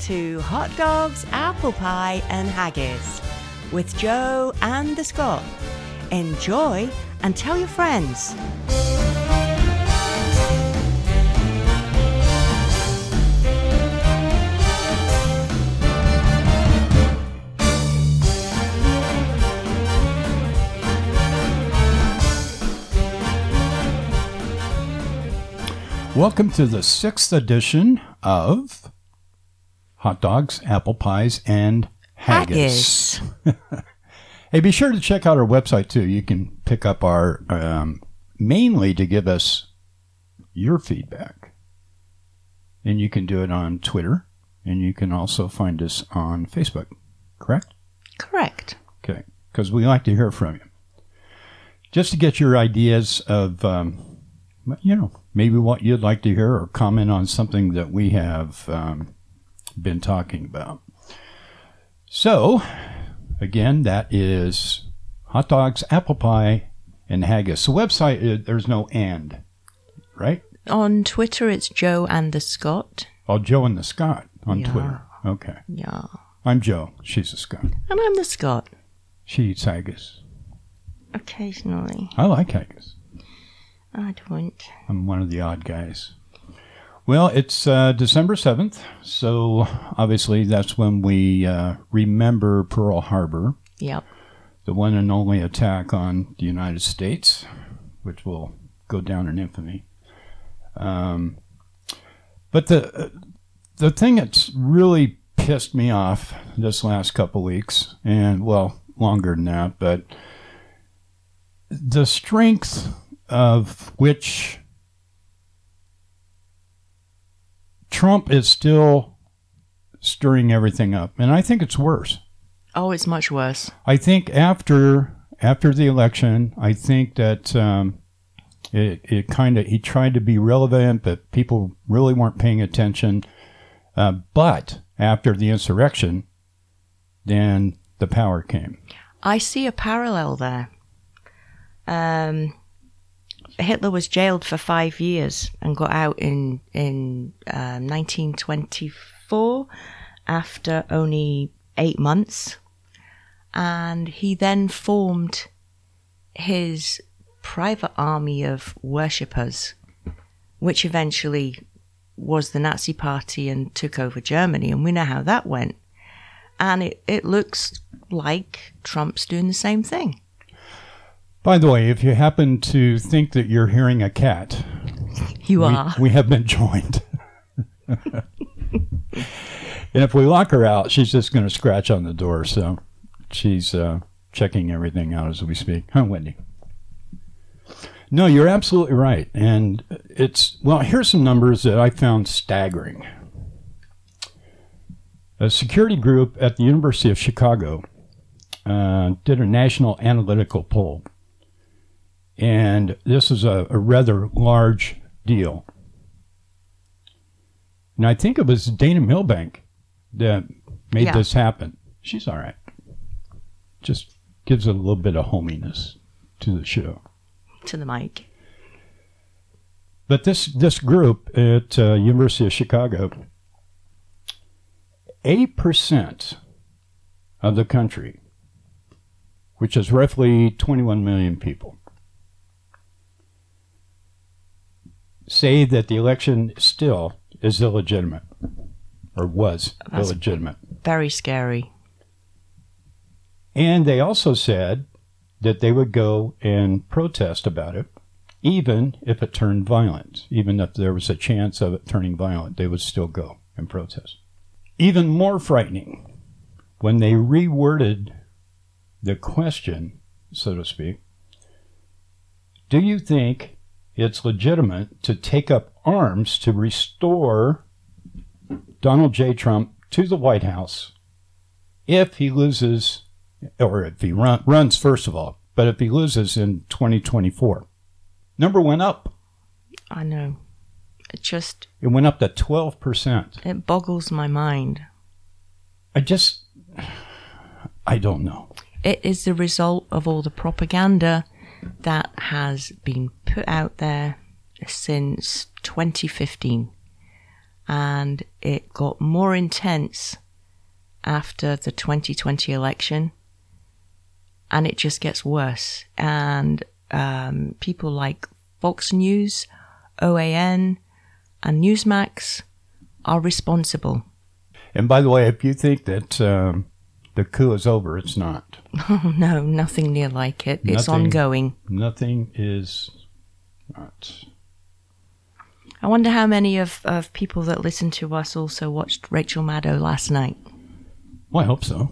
to Hot Dogs, Apple Pie, and Haggis with Joe and the Scot. Enjoy and tell your friends. Welcome to the sixth edition of Hot Dogs, Apple Pies, and Haggis. Haggis. Hey, be sure to check out our website too. You can pick up our um, mainly to give us your feedback, and you can do it on Twitter, and you can also find us on Facebook. Correct? Correct. Okay, because we like to hear from you. Just to get your ideas of, um, you know, maybe what you'd like to hear or comment on something that we have um, been talking about. So, again, that is hot dogs, apple pie, and haggis. The website, uh, there's no and, right? On Twitter, it's Joe and the Scot. Oh, Joe and the Scot on Yeah. Twitter. Okay. Yeah. I'm Joe. She's the Scot. And I'm the Scot. She eats haggis. Occasionally. I like haggis. I don't. I'm one of the odd guys. Well, it's uh, December 7th, so obviously that's when we uh, remember Pearl Harbor, Yep. the one and only attack on the United States, which will go down in infamy. Um, but the the thing that's really pissed me off this last couple weeks, and well, longer than that, but the strength of which Trump is still stirring everything up, and I think it's worse. Oh, it's much worse. I think after after the election, I think that um, it it kind of he tried to be relevant, but people really weren't paying attention. Uh, but after the insurrection, then the power came. I see a parallel there. Um, Hitler was jailed for five years and got out in in um, 1924 after only eight months, and he then formed his private army of worshippers, which eventually was the Nazi Party and took over Germany, and we know how that went. And it, it looks like Trump's doing the same thing. By the way, if you happen to think that you're hearing a cat, You we, are. we have been joined. and if we lock her out, she's just going to scratch on the door. So she's uh, checking everything out as we speak. Huh, Wendy? No, you're absolutely right. And it's, well, here's some numbers that I found staggering. A security group at the University of Chicago uh, did a national analytical poll. And this is a, a rather large deal. And I think it was Dana Milbank that made Yeah. this happen. She's all right. Just gives a little bit of hominess to the show. to the mic. But this this group at uh, University of Chicago, eight percent of the country, which is roughly 21 million people, say that the election still is illegitimate, or was That's- illegitimate. Very scary. And they also said that they would go and protest about it, even if it turned violent. Even if there was a chance of it turning violent, they would still go and protest. Even more frightening, when they reworded the question, so to speak, do you think it's legitimate to take up arms to restore Donald J. Trump to the White House if he loses or if he run, runs first of all, but if he loses in 2024. Number went up. I know. It just It went up to 12%. it boggles my mind. I just, I don't know. It is the result of all the propaganda that has been put out there since 2015. and it got more intense after the 2020 election, and it just gets worse. And um, people like Fox News, OAN, and Newsmax are responsible. And by the way, if you think that um, the coup is over, it's not. Oh, no, nothing near like it. It's Nothing. ongoing. Nothing is not. I wonder how many of, of people that listen to us also watched Rachel Maddow last night. Well, I hope so.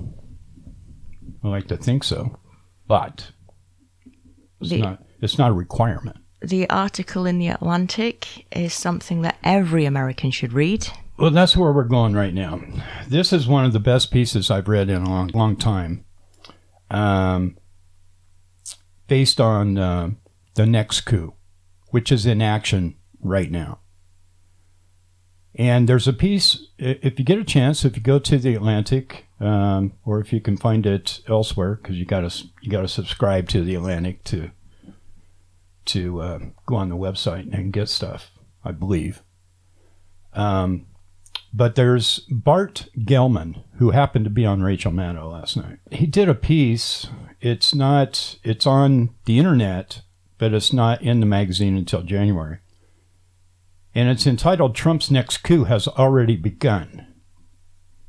I like to think so, but it's The- not. It's not a requirement. The article in The Atlantic is something that every American should read. Well, that's where we're going right now. This is one of the best pieces I've read in a long, long time. Um, based on uh, the next coup, which is in action right now. And there's a piece, if you get a chance, if you go to the Atlantic, um, or if you can find it elsewhere, because you got to you got to subscribe to the Atlantic to to uh, go on the website and get stuff. I believe. Um, but there's Bart Gellman, who happened to be on Rachel Maddow last night. He did a piece. It's not. It's on the internet, but it's not in the magazine until January. And it's entitled "Trump's Next Coup Has Already Begun."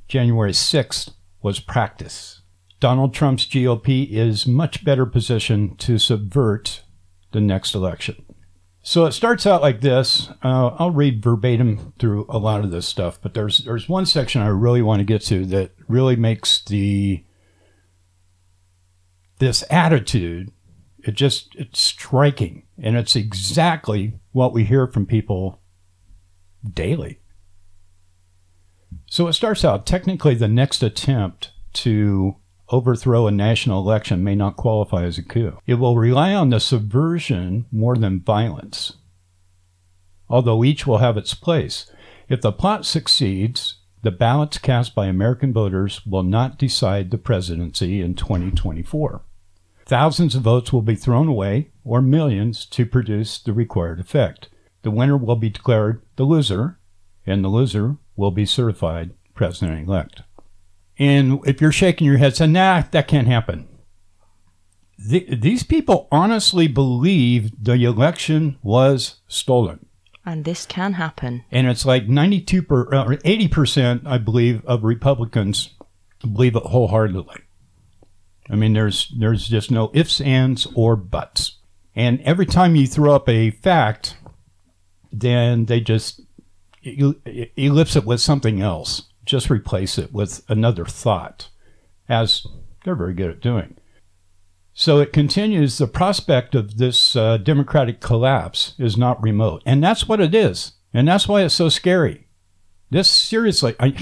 January sixth was practice. Donald Trump's GOP is much better positioned to subvert the next election. So it starts out like this. Uh, I'll read verbatim through a lot of this stuff, but there's there's one section I really want to get to that really makes the this attitude it just it's striking and it's exactly what we hear from people daily. So it starts out technically the next attempt to overthrow a national election may not qualify as a coup. It will rely on the subversion more than violence, although each will have its place. If the plot succeeds, the ballots cast by American voters will not decide the presidency in 2024. Thousands of votes will be thrown away, or millions, to produce the required effect. The winner will be declared the loser, and the loser will be certified president elect. And if you're shaking your head saying, nah, that can't happen. Th- these people honestly believe the election was stolen. And this can happen. And it's like 92 per, uh, or 80%, I believe, of Republicans believe it wholeheartedly. I mean, there's, there's just no ifs, ands, or buts. And every time you throw up a fact, then they just el- ellipse it with something else. Just replace it with another thought, as they're very good at doing. So it continues the prospect of this uh, democratic collapse is not remote. And that's what it is. And that's why it's so scary. This, seriously, I,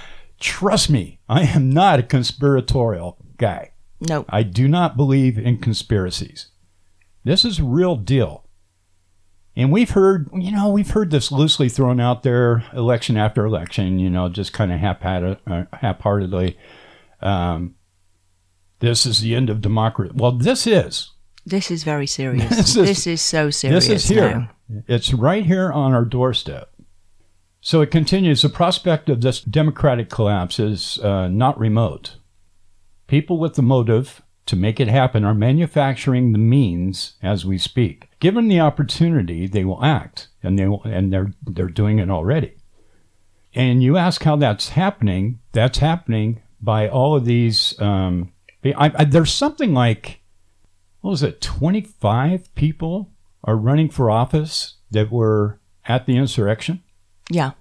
trust me, I am not a conspiratorial guy. No. I do not believe in conspiracies. This is real deal. And we've heard, you know, we've heard this loosely thrown out there election after election, you know, just kind of haphazard, uh, half-heartedly. Um, this is the end of democracy. Well, this is. This is very serious. This This is- is, so serious. This is here. now. It's right here on our doorstep. So it continues. The prospect of this democratic collapse is uh, not remote. People with the motive to make it happen are manufacturing the means as we speak. Given the opportunity, they will act, and they will, and they're they're doing it already. And you ask how that's happening? That's happening by all of these. Um, I, I, there's something like what was it? Twenty five people are running for office that were at the insurrection, Yeah.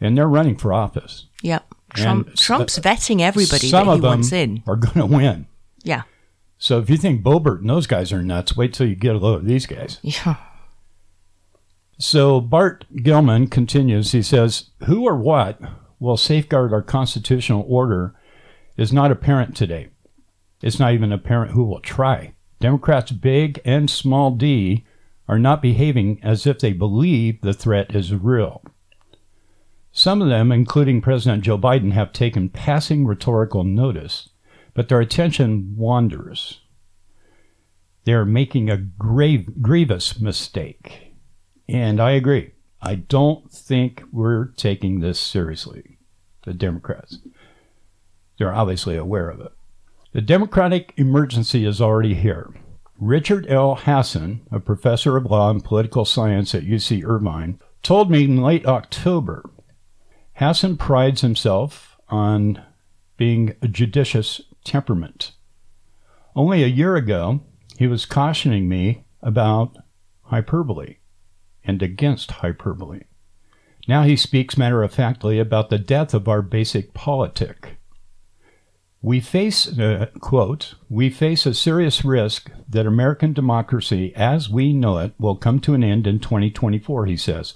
and they're running for office. Yep. Trump, Trump's vetting everybody Some that he of them wants in. are going to win. Yeah. So if you think Boebert and those guys are nuts, wait till you get a load of these guys. Yeah. So Bart Gellman continues. He says, "Who or what will safeguard our constitutional order is not apparent today. It's not even apparent who will try. Democrats, big and small d, are not behaving as if they believe the threat is real." Some of them, including President Joe Biden, have taken passing rhetorical notice, but their attention wanders. They are making a grave, grievous mistake. And I agree. I don't think we're taking this seriously, the Democrats. They're obviously aware of it. The democratic emergency is already here. Richard L. Hasen, a professor of law and political science at UC Irvine, told me in late October Hasen prides himself on being a judicious temperament. Only a year ago, he was cautioning me about hyperbole and against hyperbole. Now he speaks matter of factly about the death of our basic politic. We face, uh, quote, we face a serious risk that American democracy as we know it will come to an end in 2024, he says,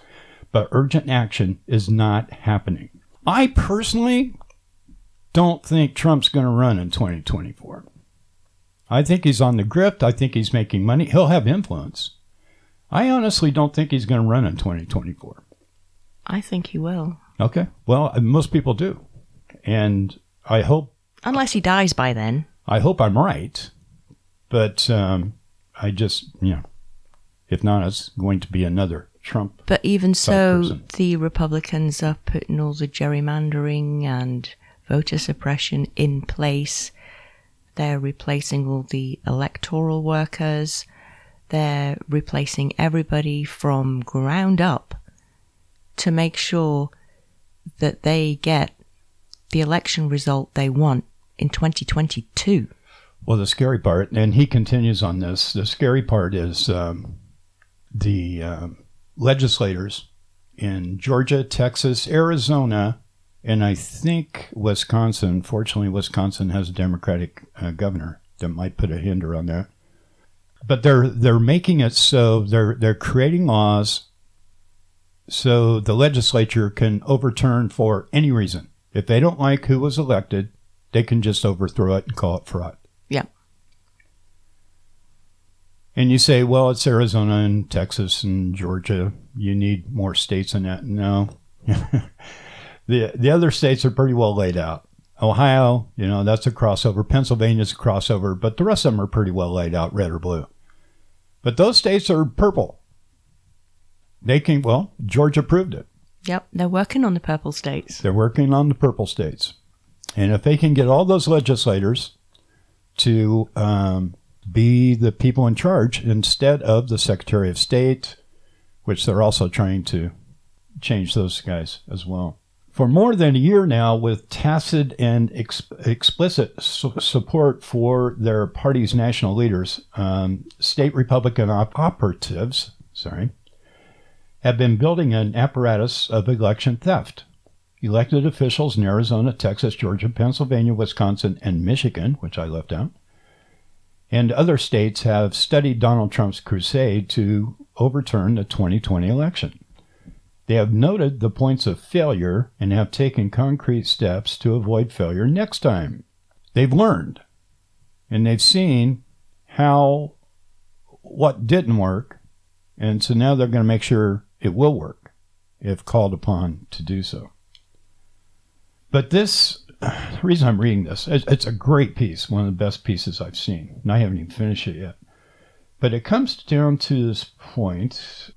but urgent action is not happening. I personally don't think Trump's going to run in 2024. I think he's on the grift. I think he's making money. He'll have influence. I honestly don't think he's going to run in 2024. I think he will. Okay. Well, most people do. And I hope. Unless he dies by then. I hope I'm right. But um, I just, you know, if not, it's going to be another Trump. But even so, person. the Republicans are putting all the gerrymandering and voter suppression in place. They're replacing all the electoral workers. They're replacing everybody from ground up to make sure that they get the election result they want in 2022. Well, the scary part, and he continues on this, the scary part is um, the um, legislators in Georgia, Texas, Arizona, and I think Wisconsin. Fortunately, Wisconsin has a Democratic uh, governor that might put a hinder on that. But they're they're making it so they're they're creating laws so the legislature can overturn for any reason. If they don't like who was elected, they can just overthrow it and call it fraud. Yeah. And you say, well, it's Arizona and Texas and Georgia. You need more states than that. No. the the other states are pretty well laid out. Ohio, you know, that's a crossover. Pennsylvania's a crossover, but the rest of them are pretty well laid out, red or blue. But those states are purple. They can, well, Georgia proved it. Yep. They're working on the purple states. They're working on the purple states. And if they can get all those legislators to um, be the people in charge instead of the Secretary of State, which they're also trying to change those guys as well. For more than a year now, with tacit and ex- explicit su- support for their party's national leaders, um, state Republican op- operatives, sorry, have been building an apparatus of election theft. Elected officials in Arizona, Texas, Georgia, Pennsylvania, Wisconsin, and Michigan, which I left out, and other states have studied Donald Trump's crusade to overturn the 2020 election. They have noted the points of failure and have taken concrete steps to avoid failure next time. They've learned and they've seen how what didn't work, and so now they're going to make sure it will work if called upon to do so. But this, the reason I'm reading this, it's, a great piece, one of the best pieces I've seen, and I haven't even finished it yet. But it comes down to this point.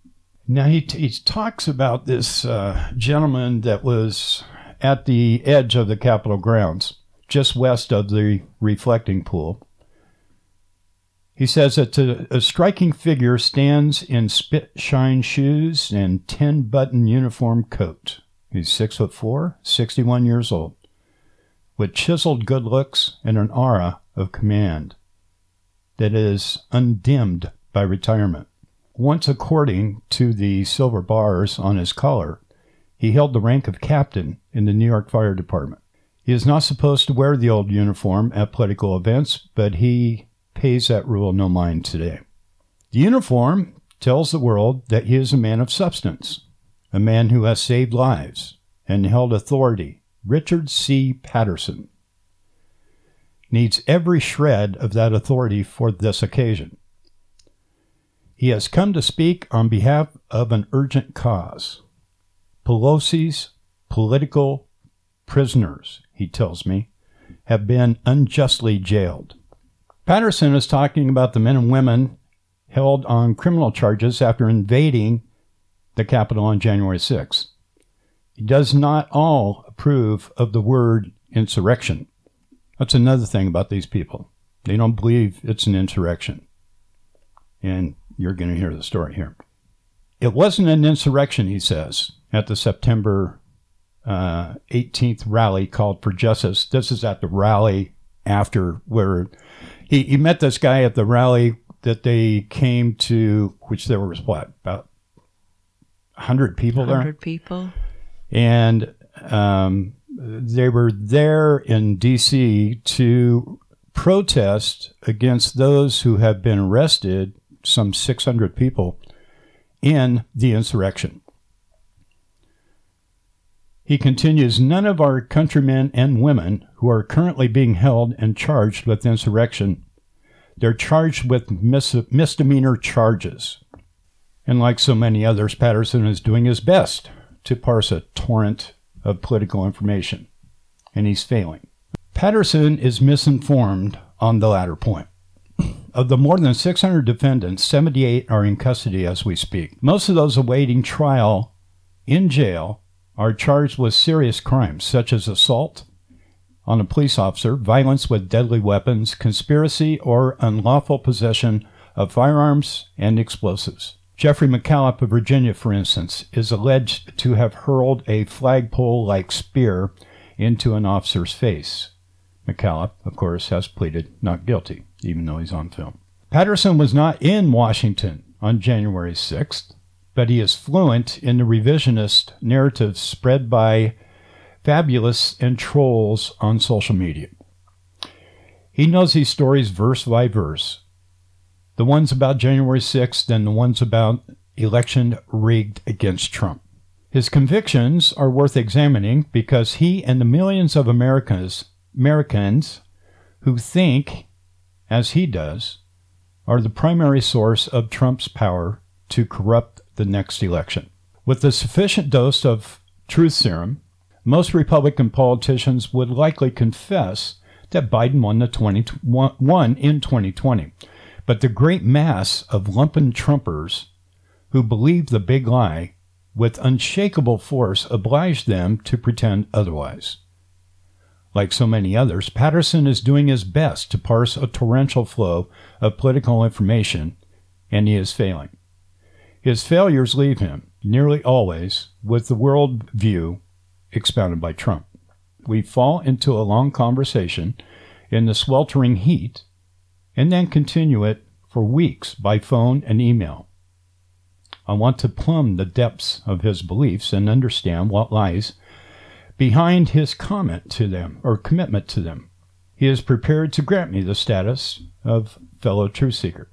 Now he, he talks about this uh, gentleman that was at the edge of the Capitol grounds, just west of the reflecting pool. He says that a, striking figure stands in spit shine shoes and 10 button uniform coat. He's six foot four, 61 years old, with chiseled good looks and an aura of command that is undimmed by retirement. Once, according to the silver bars on his collar, he held the rank of captain in the New York Fire Department. He is not supposed to wear the old uniform at political events, but he pays that rule no mind today. The uniform tells the world that he is a man of substance, a man who has saved lives and held authority. Richard C. Patterson needs every shred of that authority for this occasion. He has come to speak on behalf of an urgent cause. Pelosi's political prisoners, he tells me, have been unjustly jailed. Patterson is talking about the men and women held on criminal charges after invading the Capitol on January 6th. He does not all approve of the word insurrection. That's another thing about these people. They don't believe it's an insurrection. And you're going to hear the story here. It wasn't an insurrection, he says, at the September uh, 18th rally called for justice. This is at the rally after where he, he met this guy at the rally that they came to, which there was what, about 100 people 100 there? 100 people. And um, they were there in D.C. to protest against those who have been arrested, some 600 people, in the insurrection. He continues None of our countrymen and women who are currently being held and charged with insurrection. They're charged with mis- misdemeanor charges. And like so many others, Patterson is doing his best to parse a torrent of political information, and he's failing. Patterson is misinformed on the latter point. Of the more than 600 defendants, 78 are in custody as we speak. Most of those awaiting trial in jail are charged with serious crimes such as assault on a police officer, violence with deadly weapons, conspiracy or unlawful possession of firearms and explosives. Jeffrey McKellop of Virginia, for instance, is alleged to have hurled a flagpole like spear into an officer's face. McKellop, of course, has pleaded not guilty, even though he's on film. Patterson was not in Washington on January 6th, but he is fluent in the revisionist narratives spread by fabulists and trolls on social media. He knows these stories verse by verse, the ones about January 6th and the ones about election rigged against Trump. His convictions are worth examining because he and the millions of Americans, Americans who think, as he does, are the primary source of Trump's power to corrupt the next election. With a sufficient dose of truth serum, most Republican politicians would likely confess that Biden won the 20, won in 2020 but the great mass of lumpen Trumpers who believe the big lie with unshakable force obliged them to pretend otherwise. Like so many others, Patterson is doing his best to parse a torrential flow of political information, and he is failing. His failures leave him, nearly always, with the world view expounded by Trump. We fall into a long conversation in the sweltering heat and then continue it for weeks by phone and email. I want to plumb the depths of his beliefs and understand what lies behind his comment to them or commitment to them. He is prepared to grant me the status of fellow truth seeker.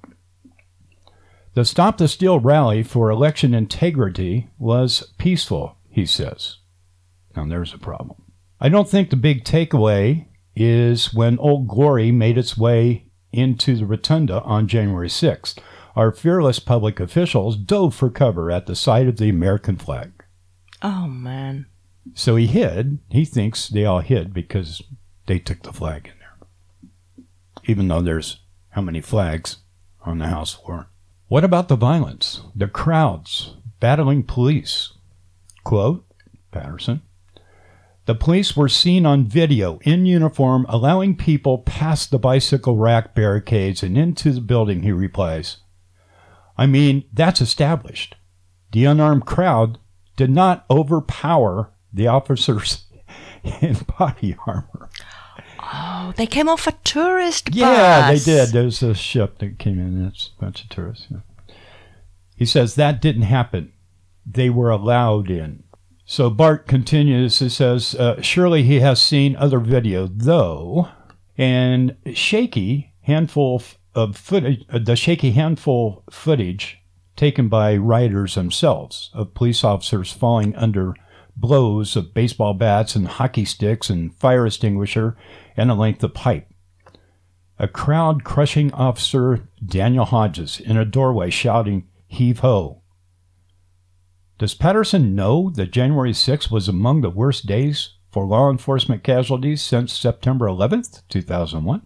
The Stop the Steal rally for election integrity was peaceful, he says. Now there's a problem. I don't think the big takeaway is when Old Glory made its way into the rotunda on January 6th. Our fearless public officials dove for cover at the sight of the American flag. Oh, man. So he hid. He thinks they all hid because they took the flag in there. Even though there's how many flags on the House floor? What about the violence? The crowds battling police? Quote, Patterson. The police were seen on video in uniform allowing people past the bicycle rack barricades and into the building, he replies. I mean, that's established. The unarmed crowd did not overpower the officers in body armor. Oh, they came off a tourist bus. Yeah, they did. There's a ship that came in. That's a bunch of tourists. Yeah. He says that didn't happen. They were allowed in. So Bart continues. He says, uh, "Surely he has seen other video, though, and shaky handful of footage, uh, the shaky handful footage taken by rioters themselves of police officers falling under blows of baseball bats and hockey sticks and fire extinguisher and a length of pipe." A crowd crushing officer Daniel Hodges in a doorway shouting, Heave ho! Does Patterson know that January 6th was among the worst days for law enforcement casualties since September 11th, 2001?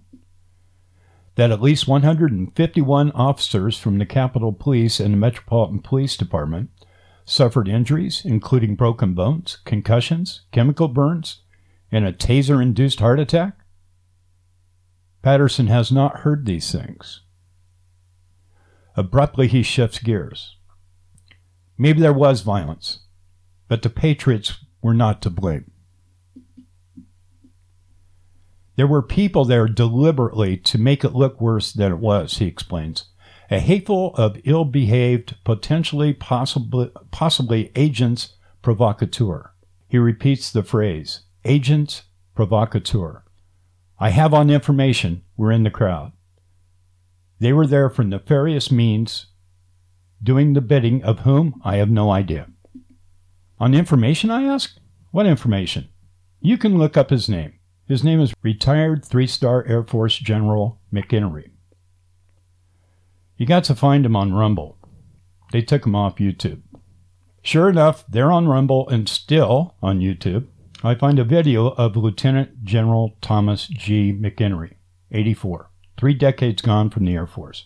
That at least 151 officers from the Capitol Police and the Metropolitan Police Department suffered injuries, including broken bones, concussions, chemical burns, and a taser induced heart attack? Patterson has not heard these things. Abruptly, he shifts gears. Maybe there was violence, but the Patriots were not to blame. There were people there deliberately to make it look worse than it was, he explains. A hateful of ill behaved, potentially possibly, possibly agents provocateur. He repeats the phrase, agents provocateur. I have on information we're in the crowd. They were there for nefarious means, doing the bidding of whom I have no idea. On information, I ask? What information? You can look up his name. His name is retired three star Air Force General McInerney. You got to find him on Rumble. They took him off YouTube. Sure enough, they're on Rumble and still on YouTube. I find a video of Lieutenant General Thomas G. McInerney, 84, three decades gone from the Air Force.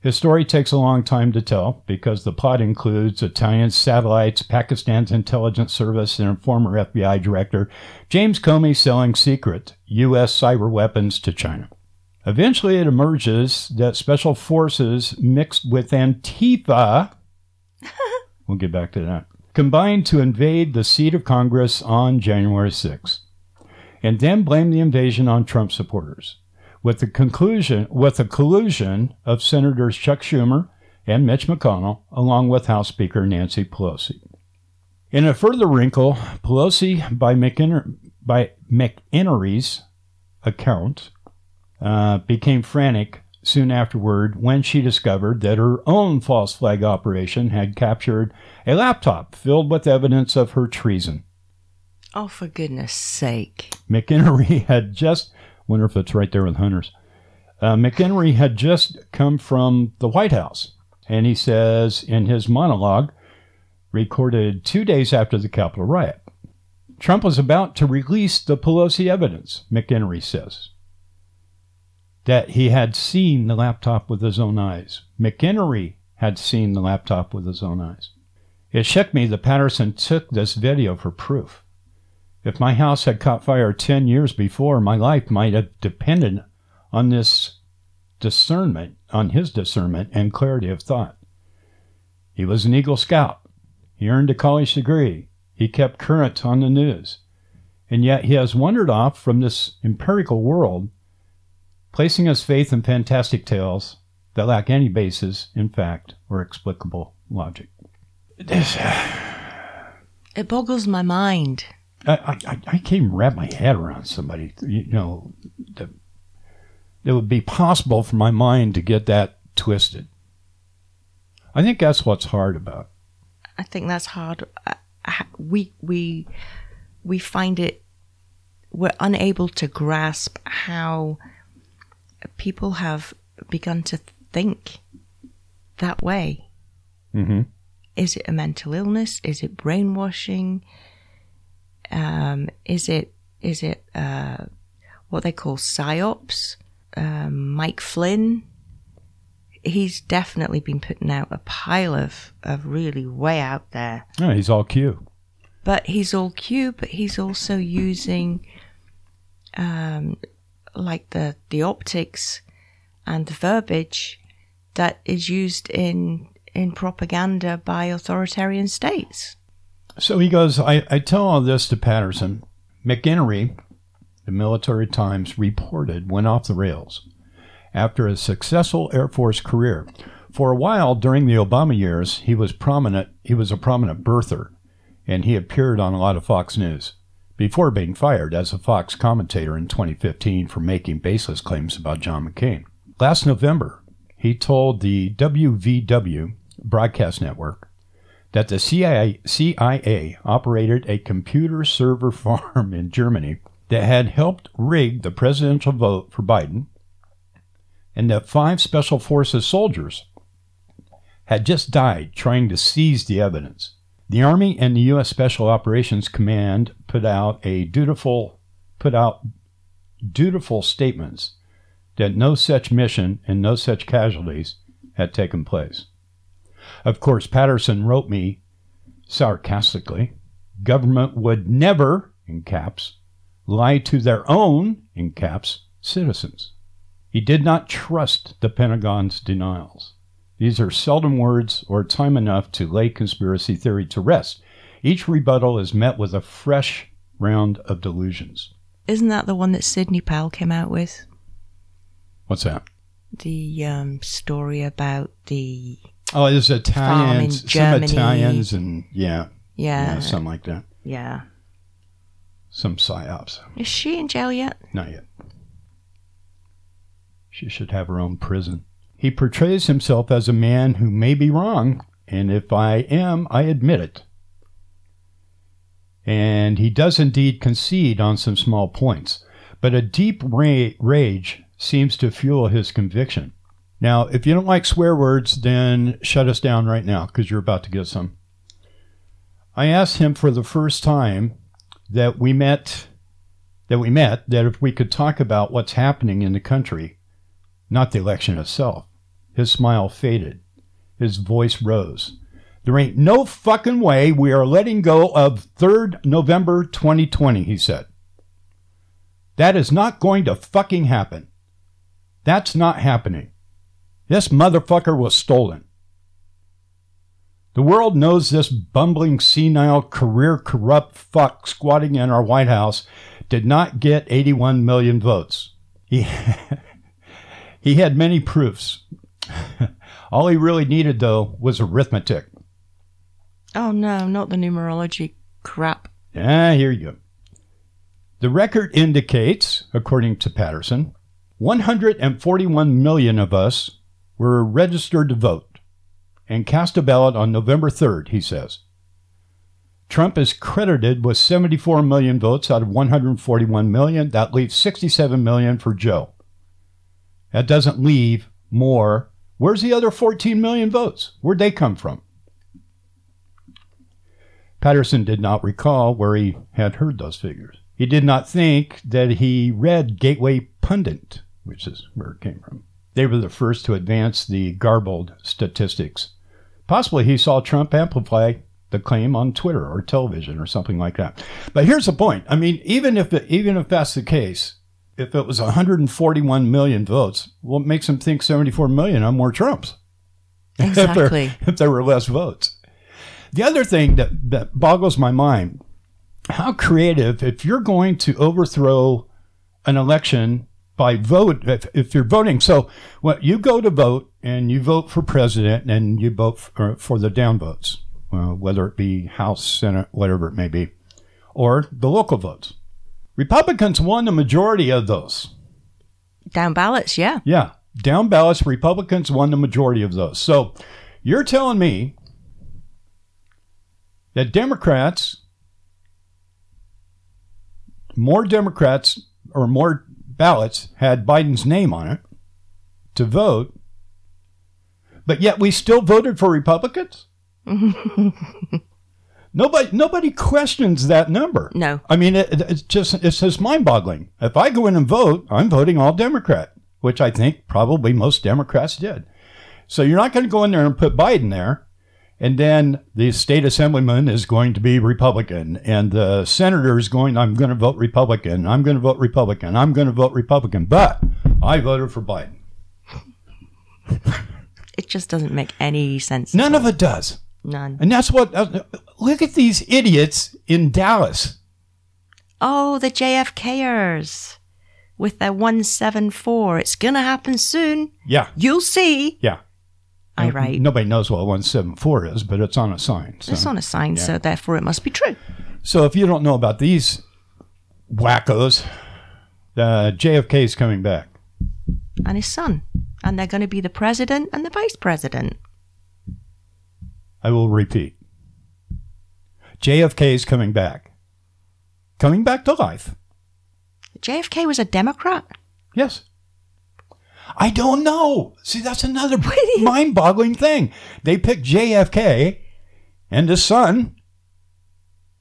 His story takes a long time to tell because the plot includes Italian satellites, Pakistan's intelligence service, and former FBI director James Comey selling secret U.S. cyber weapons to China. Eventually, it emerges that special forces mixed with Antifa, we'll get back to that, combined to invade the seat of Congress on January 6th, and then blame the invasion on Trump supporters with the conclusion with the collusion of Senators Chuck Schumer and Mitch McConnell, along with House Speaker Nancy Pelosi. In a further wrinkle, Pelosi, by, McEner- by McInerney's account, uh, became frantic soon afterward when she discovered that her own false flag operation had captured a laptop filled with evidence of her treason. Oh, for goodness sake. McInerney had just Wonder if it's right there with Hunter's. Uh, McInerney had just come from the White House, and he says in his monologue, recorded two days after the Capitol riot, Trump was about to release the Pelosi evidence, McInerney says, that he had seen the laptop with his own eyes. McInerney had seen the laptop with his own eyes. It shook me that Patterson took this video for proof. If my house had caught fire 10 years before, my life might have depended on this discernment, on his discernment and clarity of thought. He was an Eagle Scout. He earned a college degree. He kept current on the news. And yet he has wandered off from this empirical world, placing his faith in fantastic tales that lack any basis in fact or explicable logic. This, uh, it boggles my mind. I, I, I can't even wrap my head around somebody, you know, that it would be possible for my mind to get that twisted. I think that's what's hard about. I think that's hard. We we we find it. We're unable to grasp how people have begun to think that way. Mm-hmm. Is it a mental illness? Is it brainwashing? Um, is it is it uh, what they call psyops? Um, Mike Flynn. He's definitely been putting out a pile of, of really way out there. Yeah, he's all Q. But he's all Q, but he's also using um, like the, the optics and the verbiage that is used in in propaganda by authoritarian states. So he goes, I, I tell all this to Patterson. McInerney, the Military Times reported, went off the rails after a successful Air Force career. For a while during the Obama years, he was prominent. He was a prominent birther, and he appeared on a lot of Fox News before being fired as a Fox commentator in 2015 for making baseless claims about John McCain. Last November, he told the WVW broadcast network that the CIA, CIA operated a computer server farm in Germany that had helped rig the presidential vote for Biden, and that five Special Forces soldiers had just died trying to seize the evidence. The Army and the U.S. Special Operations Command put out a dutiful put out dutiful statements that no such mission and no such casualties had taken place. Of course, Patterson wrote me sarcastically government would never, in caps, lie to their own, in caps, citizens. He did not trust the Pentagon's denials. These are seldom words or time enough to lay conspiracy theory to rest. Each rebuttal is met with a fresh round of delusions. Isn't that the one that Sidney Powell came out with? What's that? The um, story about the Oh, it's Italians, some Germany. Italians, and yeah, yeah yeah, something like that. yeah. Some psyops. Is she in jail yet? Not yet. She should have her own prison. He portrays himself as a man who may be wrong, and if I am, I admit it. And he does indeed concede on some small points, but a deep ra- rage seems to fuel his conviction. Now, if you don't like swear words, then shut us down right now because you're about to get some. I asked him for the first time that we met that we met that if we could talk about what's happening in the country, not the election itself. His smile faded. His voice rose. There ain't no fucking way we are letting go of 3rd November 2020, he said. That is not going to fucking happen. That's not happening. This motherfucker was stolen. The world knows this bumbling, senile, career corrupt fuck squatting in our White House did not get 81 million votes. He, he had many proofs. All he really needed, though, was arithmetic. Oh no, not the numerology crap. Ah, here you go. The record indicates, according to Patterson, 141 million of us were registered to vote and cast a ballot on November 3rd, he says. Trump is credited with 74 million votes out of 141 million. That leaves 67 million for Joe. That doesn't leave more. Where's the other 14 million votes? Where'd they come from? Patterson did not recall where he had heard those figures. He did not think that he read Gateway Pundit, which is where it came from. They were the first to advance the garbled statistics. Possibly he saw Trump amplify the claim on Twitter or television or something like that. But here's the point. I mean, even if even if that's the case, if it was 141 million votes, what makes them think 74 million are more Trumps? if, there, Exactly. if there were less votes. The other thing that, that boggles my mind, how creative, if you're going to overthrow an election by vote, if, if you're voting, so well, you go to vote and you vote for president and you vote for, for the downvotes, uh, whether it be House, Senate, whatever it may be, or the local votes. Republicans won the majority of those. Down ballots, yeah. Yeah, down ballots, Republicans won the majority of those. So you're telling me that Democrats, more Democrats or more ballots had Biden's name on it to vote, but yet we still voted for Republicans? nobody, nobody questions that number. No. I mean, it, it's just it's just mind-boggling. If I go in and vote, I'm voting all Democrat, which I think probably most Democrats did. So you're not going to go in there and put Biden there, and then the state assemblyman is going to be Republican, and the senator is going, I'm going to vote Republican, I'm going to vote Republican, I'm going to vote Republican, but I voted for Biden. It just doesn't make any sense. None of it does. None. And that's what, uh, look at these idiots in Dallas. Oh, the JFKers with their 174. It's going to happen soon. Yeah, You'll see. yeah. I write. Nobody knows what 174 is, but it's on a sign. So. It's on a sign, so therefore it must be true. So if you don't know about these wackos, uh, JFK is coming back. And his son. And they're going to be the president and the vice president. I will repeat. JFK is coming back. Coming back to life. JFK was a Democrat? Yes. I don't know. See, that's another mind boggling thing. They picked JFK and his son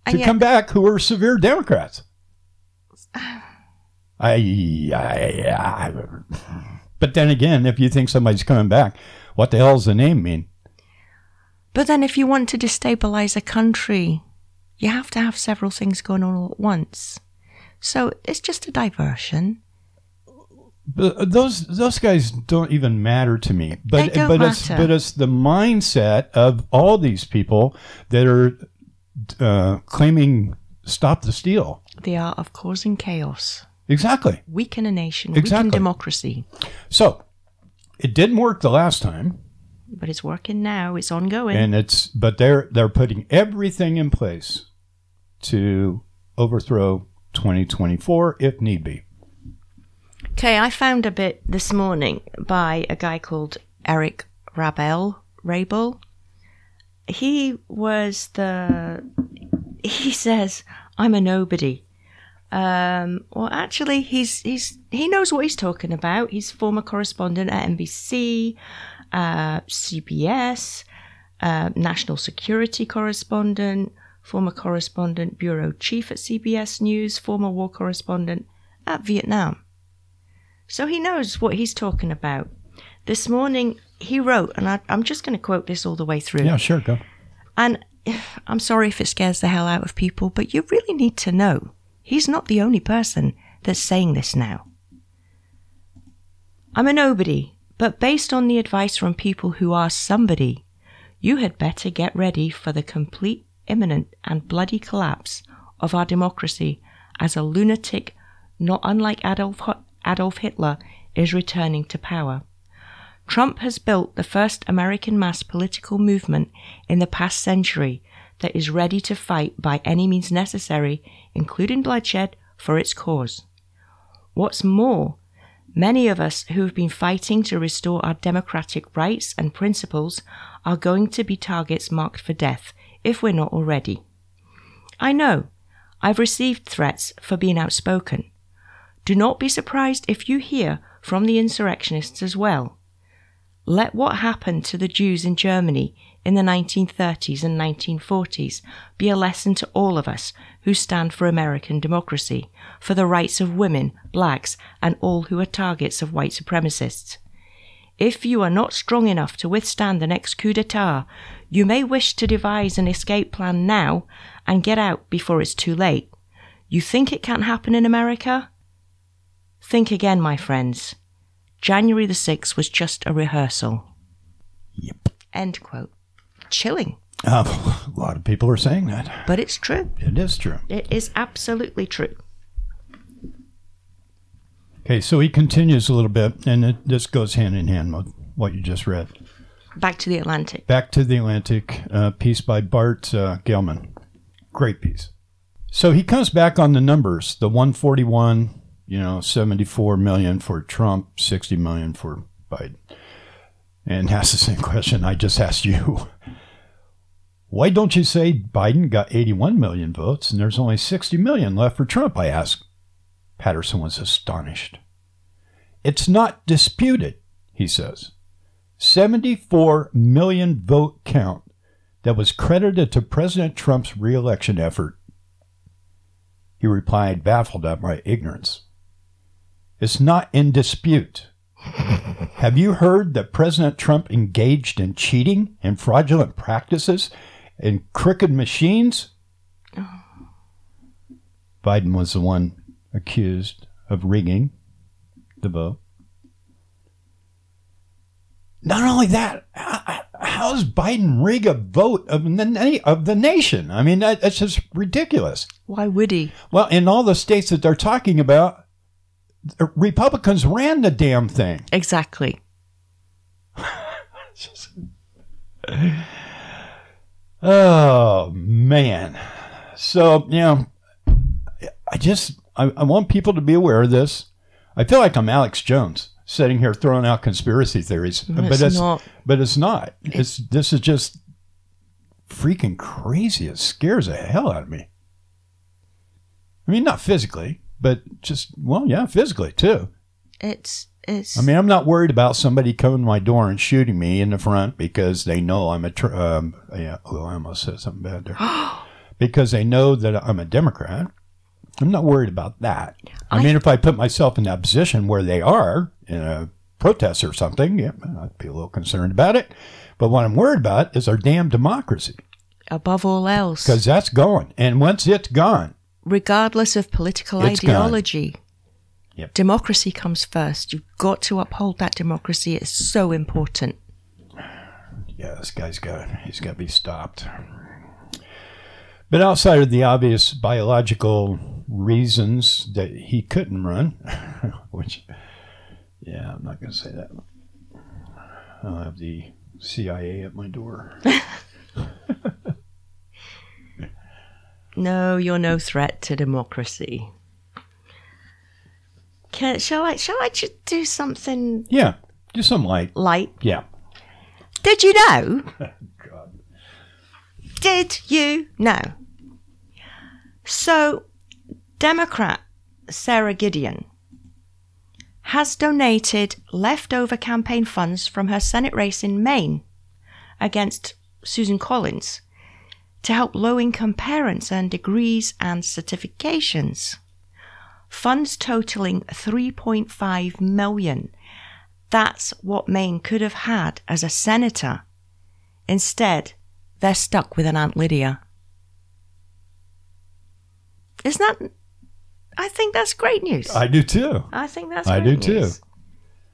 And to yet- come back who were severe Democrats. I, I, I, but then again, if you think somebody's coming back, what the hell does the name mean? But then, if you want to destabilize a country, you have to have several things going on all at once. So it's just a diversion. But uh, those those guys don't even matter to me. But They don't but it's but it's the mindset of all these people that are uh, claiming stop the steal. The art of causing chaos, Exactly. weaken a nation, Exactly. weaken democracy. So it didn't work the last time, But it's working now. It's ongoing. and it's but they're they're putting everything in place to overthrow 2024 if need be. Okay, I found a bit this morning by a guy called Eric Rabel. Rabel. He was the. He says, "I'm a nobody." Um, well, actually, he's he's he knows what he's talking about. He's former correspondent at NBC, uh, CBS, uh, national security correspondent, former correspondent bureau chief at CBS News, former war correspondent at Vietnam. So he knows what he's talking about. This morning he wrote, and I, I'm just going to quote this all the way through. Yeah, sure, go. And I'm sorry if it scares the hell out of people, but you really need to know he's not the only person that's saying this now. I'm a nobody, but based on the advice from people who are somebody, you had better get ready for the complete, imminent, and bloody collapse of our democracy as a lunatic, not unlike Adolf, Adolf Hitler, is returning to power. Trump has built the first American mass political movement in the past century that is ready to fight by any means necessary, including bloodshed, for its cause. What's more, many of us who have been fighting to restore our democratic rights and principles are going to be targets marked for death if we're not already. I know, I've received threats for being outspoken. Do not be surprised if you hear from the insurrectionists as well. Let what happened to the Jews in Germany in the 1930s and 1940s be a lesson to all of us who stand for American democracy, for the rights of women, blacks, and all who are targets of white supremacists. If you are not strong enough to withstand the next coup d'etat, you may wish to devise an escape plan now and get out before it's too late. You think it can't happen in America? Think again, my friends. January the 6th was just a rehearsal. Yep. End quote. Chilling, Uh, a lot of people are saying that. but it's true. It is true. It is absolutely true. Okay, so he continues a little bit, and it, this goes hand in hand with what you just read. Back to the Atlantic. Back to the Atlantic, uh, piece by Bart uh, Gellman. Great piece. So he comes back on the numbers the 141, you know, 74 million for Trump, 60 million for Biden. And asks the same question I just asked you. Why don't you say Biden got 81 million votes and there's only 60 million left for Trump? I asked. Patterson was astonished. It's not disputed, he says. 74 million vote count that was credited to President Trump's reelection effort. He replied, baffled at my ignorance. It's not in dispute. Have you heard that President Trump engaged in cheating and fraudulent practices and crooked machines? Oh. Biden was the one accused of rigging the vote. Not only that, how, does Biden rig a vote of the, na- of the nation? I mean, that, that's just ridiculous. Why would he? Well, in all the states that they're talking about, the Republicans ran the damn thing. Exactly. Oh man. So, you know, I just I, I want people to be aware of this. I feel like I'm Alex Jones sitting here throwing out conspiracy theories. but it's it's not. but it's not. It's this is just freaking crazy. It scares the hell out of me. I mean, not physically, but just well, yeah, physically too. It's it's I mean, I'm not worried about somebody coming to my door and shooting me in the front because they know I'm a. Tr- um, yeah, oh, I almost said something bad there. because they know that I'm a Democrat. I'm not worried about that. I, I- mean, if I put myself in that position where they are in a protest or something, yeah, I'd be a little concerned about it. But what I'm worried about is our damn democracy Above all else, because that's going. And once it's gone, regardless of political It's ideology, Yep. democracy comes first. You've got to uphold that democracy. It's so important. yeah, this guy's got he's got to be stopped. But outside of the obvious biological reasons that he couldn't run, which, yeah, I'm not going to say that. I'll have the CIA at my door. No, you're no threat to democracy. Can, shall I? Shall I just do something Yeah, do some light. light? Yeah. Did you know? God. Did you know? So, Democrat Sara Gideon has donated leftover campaign funds from her Senate race in Maine against Susan Collins to help low income parents earn degrees and certifications. Funds totaling 3.5 million. That's what Maine could have had as a senator. Instead, they're stuck with an Aunt Lydia. Isn't that? I think that's great news. I do too. I think that's. I do too.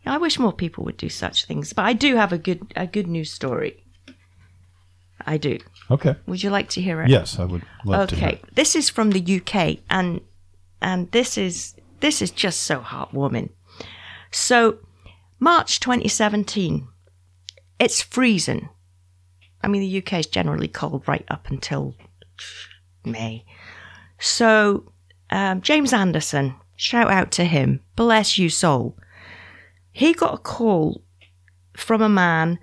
I wish more people would do such things, but I do have a good a good news story. I do. Okay. Would you like to hear it? Yes, I would love to. Okay. This is from the UK, and and this is this is just so heartwarming. So, March 2017. It's freezing. I mean, the UK is generally cold right up until May. So, um, James Anderson, shout out to him. Bless you, soul. He got a call from a man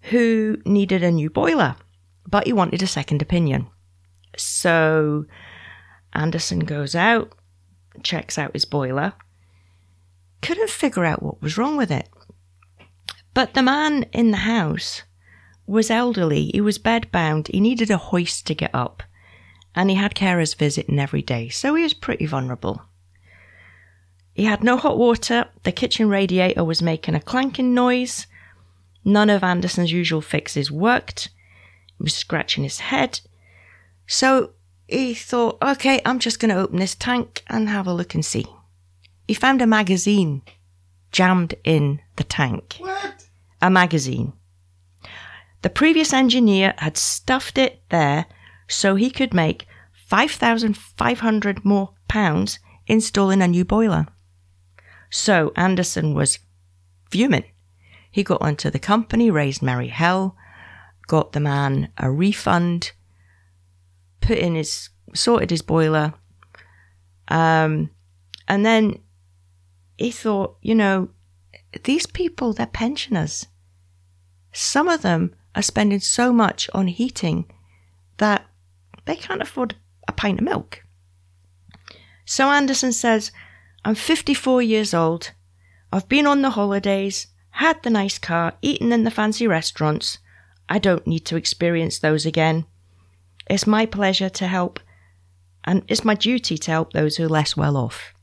who needed a new boiler, but he wanted a second opinion. So, Anderson goes out, checks out his boiler, couldn't figure out what was wrong with it. But the man in the house was elderly, he was bedbound, he needed a hoist to get up, and he had carers visiting every day, so he was pretty vulnerable. He had no hot water, the kitchen radiator was making a clanking noise, none of Anderson's usual fixes worked, he was scratching his head. So he thought, okay, I'm just going to open this tank and have a look and see. He found a magazine jammed in the tank. What? A magazine. The previous engineer had stuffed it there so he could make 5,500 more pounds installing a new boiler. So Anderson was fuming. He got onto the company, raised merry hell, got the man a refund, put in his sorted his boiler, um, and then he thought, you know, these people they're pensioners. Some of them are spending so much on heating that they can't afford a pint of milk. So Anderson says, I'm 54 years old. I've been on the holidays, had the nice car, eaten in the fancy restaurants. I don't need to experience those again. It's my pleasure to help, and it's my duty to help those who are less well off.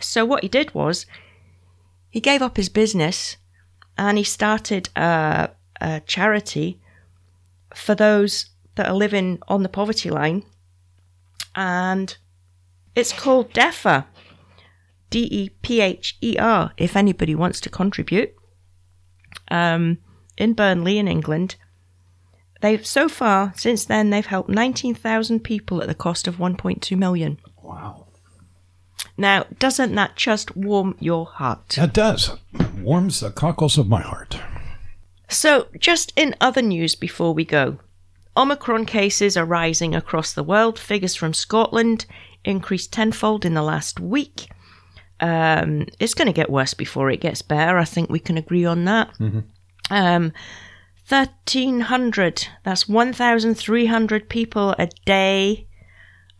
So, what he did was he gave up his business and he started a, a charity for those that are living on the poverty line. And it's called DEPHER. D E P H E R, if anybody wants to contribute. Um, in Burnley, in England. They've so far since then they've helped 19,000 people at the cost of 1.2 million. Wow. Now, doesn't that just warm your heart? That does. Warms the cockles of my heart. So, just in other news before we go Omicron cases are rising across the world. Figures from Scotland increased tenfold in the last week. Um, it's going to get worse before it gets better. I think we can agree on that. Um, 1,300, that's 1,300 people a day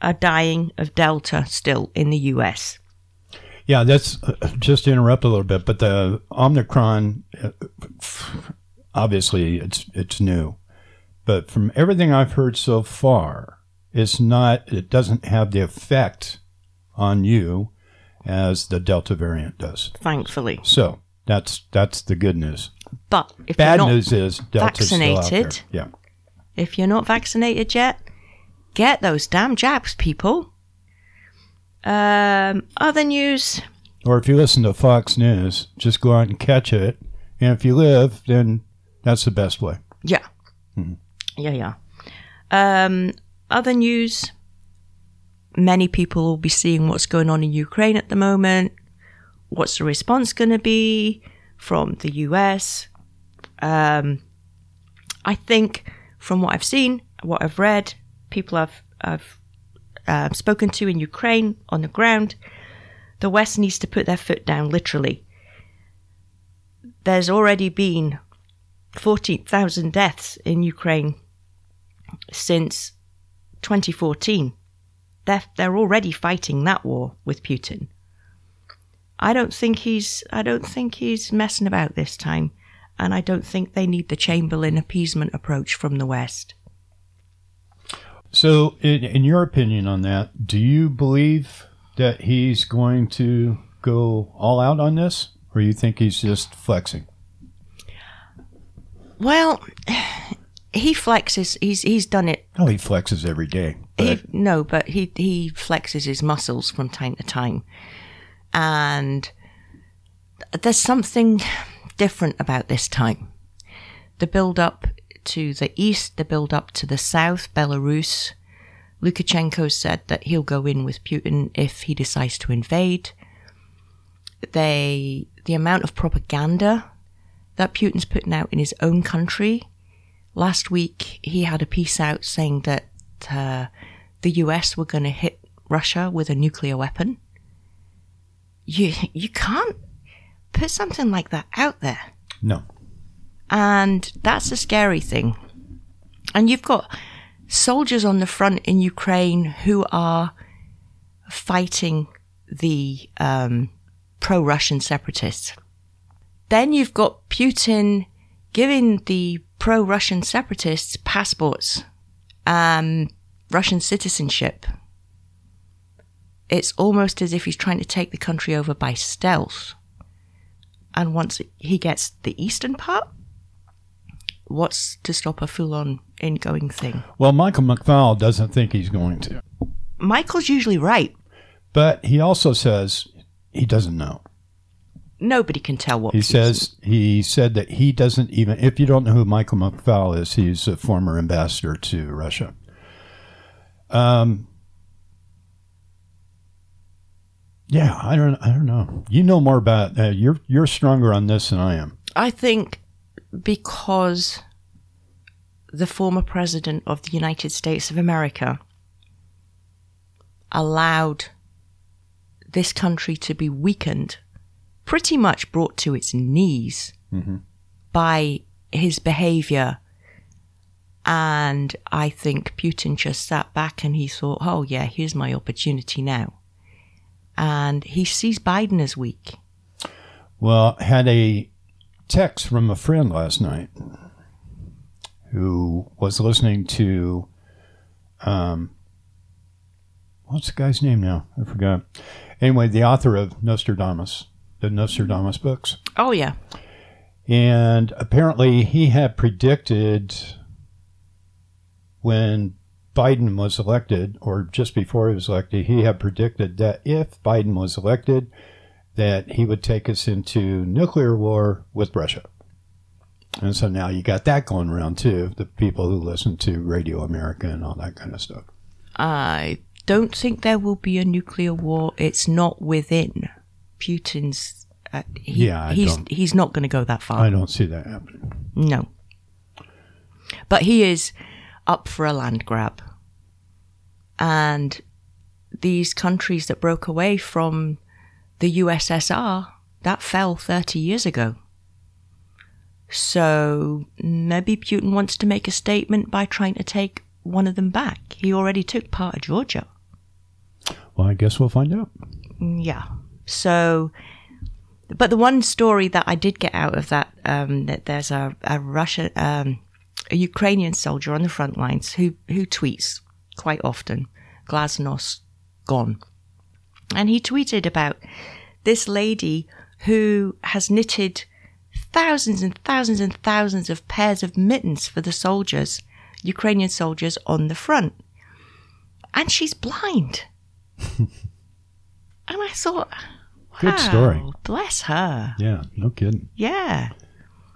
are dying of Delta still in the US. Yeah, that's uh, just to interrupt a little bit, but the Omicron, uh, obviously, it's it's new, but from everything I've heard so far, it's not. It doesn't have the effect on you as the Delta variant does. Thankfully. So That's that's the good news. But if Bad you're not, news is Delta's still out there. vaccinated. Yeah. if you're not vaccinated yet, get those damn jabs, people. Um, other news. Or if you listen to Fox News, just go out and catch it. And if you live, then that's the best way. Yeah. Yeah, yeah. Um, other news. Many people will be seeing what's going on in Ukraine at the moment. What's the response going to be from the US? Um, I think from what I've seen, what I've read, people I've, I've uh, spoken to in Ukraine on the ground, the West needs to put their foot down, literally. There's already been 14,000 deaths in Ukraine since 2014. They're, they're already fighting that war with Putin. I don't think he's I don't think he's messing about this time, and I don't think they need the Chamberlain appeasement approach from the West. So, in, in your opinion on that, do you believe that he's going to go all out on this, or you think he's just flexing? Well, he flexes. He's he's done it. Oh, he flexes every day. He, no, but he he flexes his muscles from time to time, and there's something different about this time. The build up to the east, the build up to the south, Belarus. Lukashenko said that he'll go in with Putin if he decides to invade. They the amount of propaganda that Putin's putting out in his own country. Last week, he had a piece out saying that uh, the US were going to hit Russia with a nuclear weapon. You you can't put something like that out there. no. And that's a scary thing. And you've got soldiers on the front in Ukraine who are fighting the um, pro Russian separatists. Then you've got Putin giving the pro Russian separatists passports, um, Russian citizenship. It's almost as if he's trying to take the country over by stealth. And once he gets the eastern part, what's to stop a full on ingoing thing? Well, Michael McFaul doesn't think he's going to, Michael's usually right. but he also says he doesn't know. Nobody can tell what He says he said that he doesn't even. If you don't know who Michael McFaul is, he's a former ambassador to Russia. Um. Yeah, I don't. I don't know. You know more about. Uh, you're you're stronger on this than I am. I think because the former president of the United States of America allowed this country to be weakened, pretty much brought to its knees by his behavior. And I think Putin just sat back and he thought, oh, yeah, here's my opportunity now. And he sees Biden as weak. Well, had a text from a friend last night who was listening to, um, what's the guy's name now? I forgot. Anyway, the author of Nostradamus, the Nostradamus books. Oh, yeah. And apparently he had predicted when Biden was elected, or just before he was elected, he had predicted that if Biden was elected, that he would take us into nuclear war with Russia. And so now you got that going around too, the people who listen to Radio America and all that kind of stuff. I don't think there will be a nuclear war. It's not within Putin's. Uh, he, Yeah, he's he's not going to go that far. I don't see that happening. No. But he is up for a land grab. And these countries that broke away from the USSR, that fell 30 years ago. So maybe Putin wants to make a statement by trying to take one of them back. He already took part of Georgia. Well, I guess we'll find out. Yeah. So, but the one story that I did get out of that, um, that there's a, a Russian, um, a Ukrainian soldier on the front lines who, who tweets quite often, Glasnost gone. And he tweeted about this lady who has knitted thousands and thousands and thousands of pairs of mittens for the soldiers, Ukrainian soldiers on the front. And she's blind. and I thought, Good story. wow, Bless her. Yeah, no kidding. Yeah.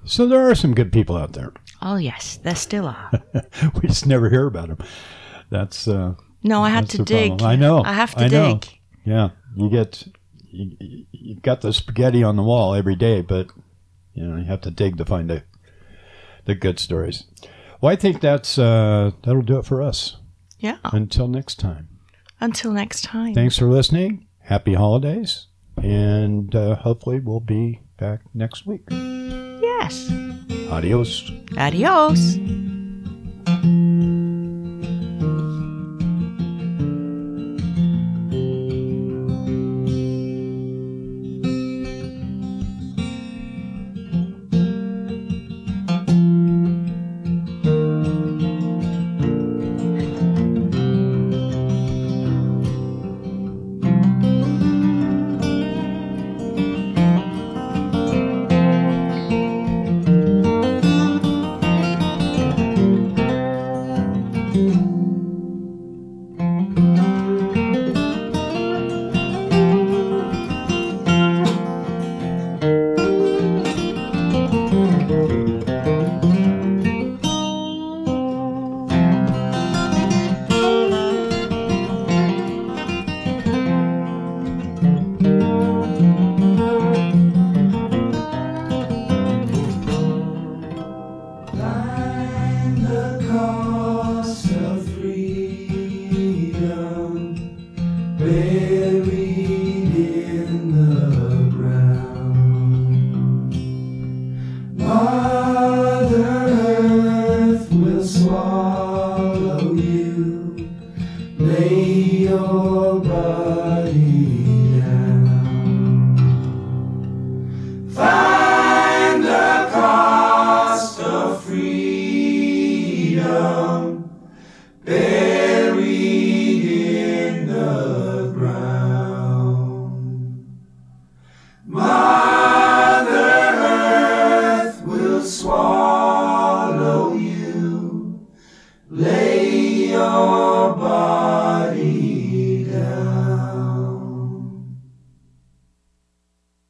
So there are some good people out there. Oh, yes, there still are. we just never hear about them. That's uh, No, I had to dig. problem. I know. I have to I know. dig. yeah. You get you, you've got the spaghetti on the wall every day, but you know you have to dig to find the the good stories. Well, I think that's uh, that'll do it for us. Yeah. Until next time. Until next time. Thanks for listening. Happy holidays, and uh, hopefully we'll be back next week. Yes. Adios. Adios.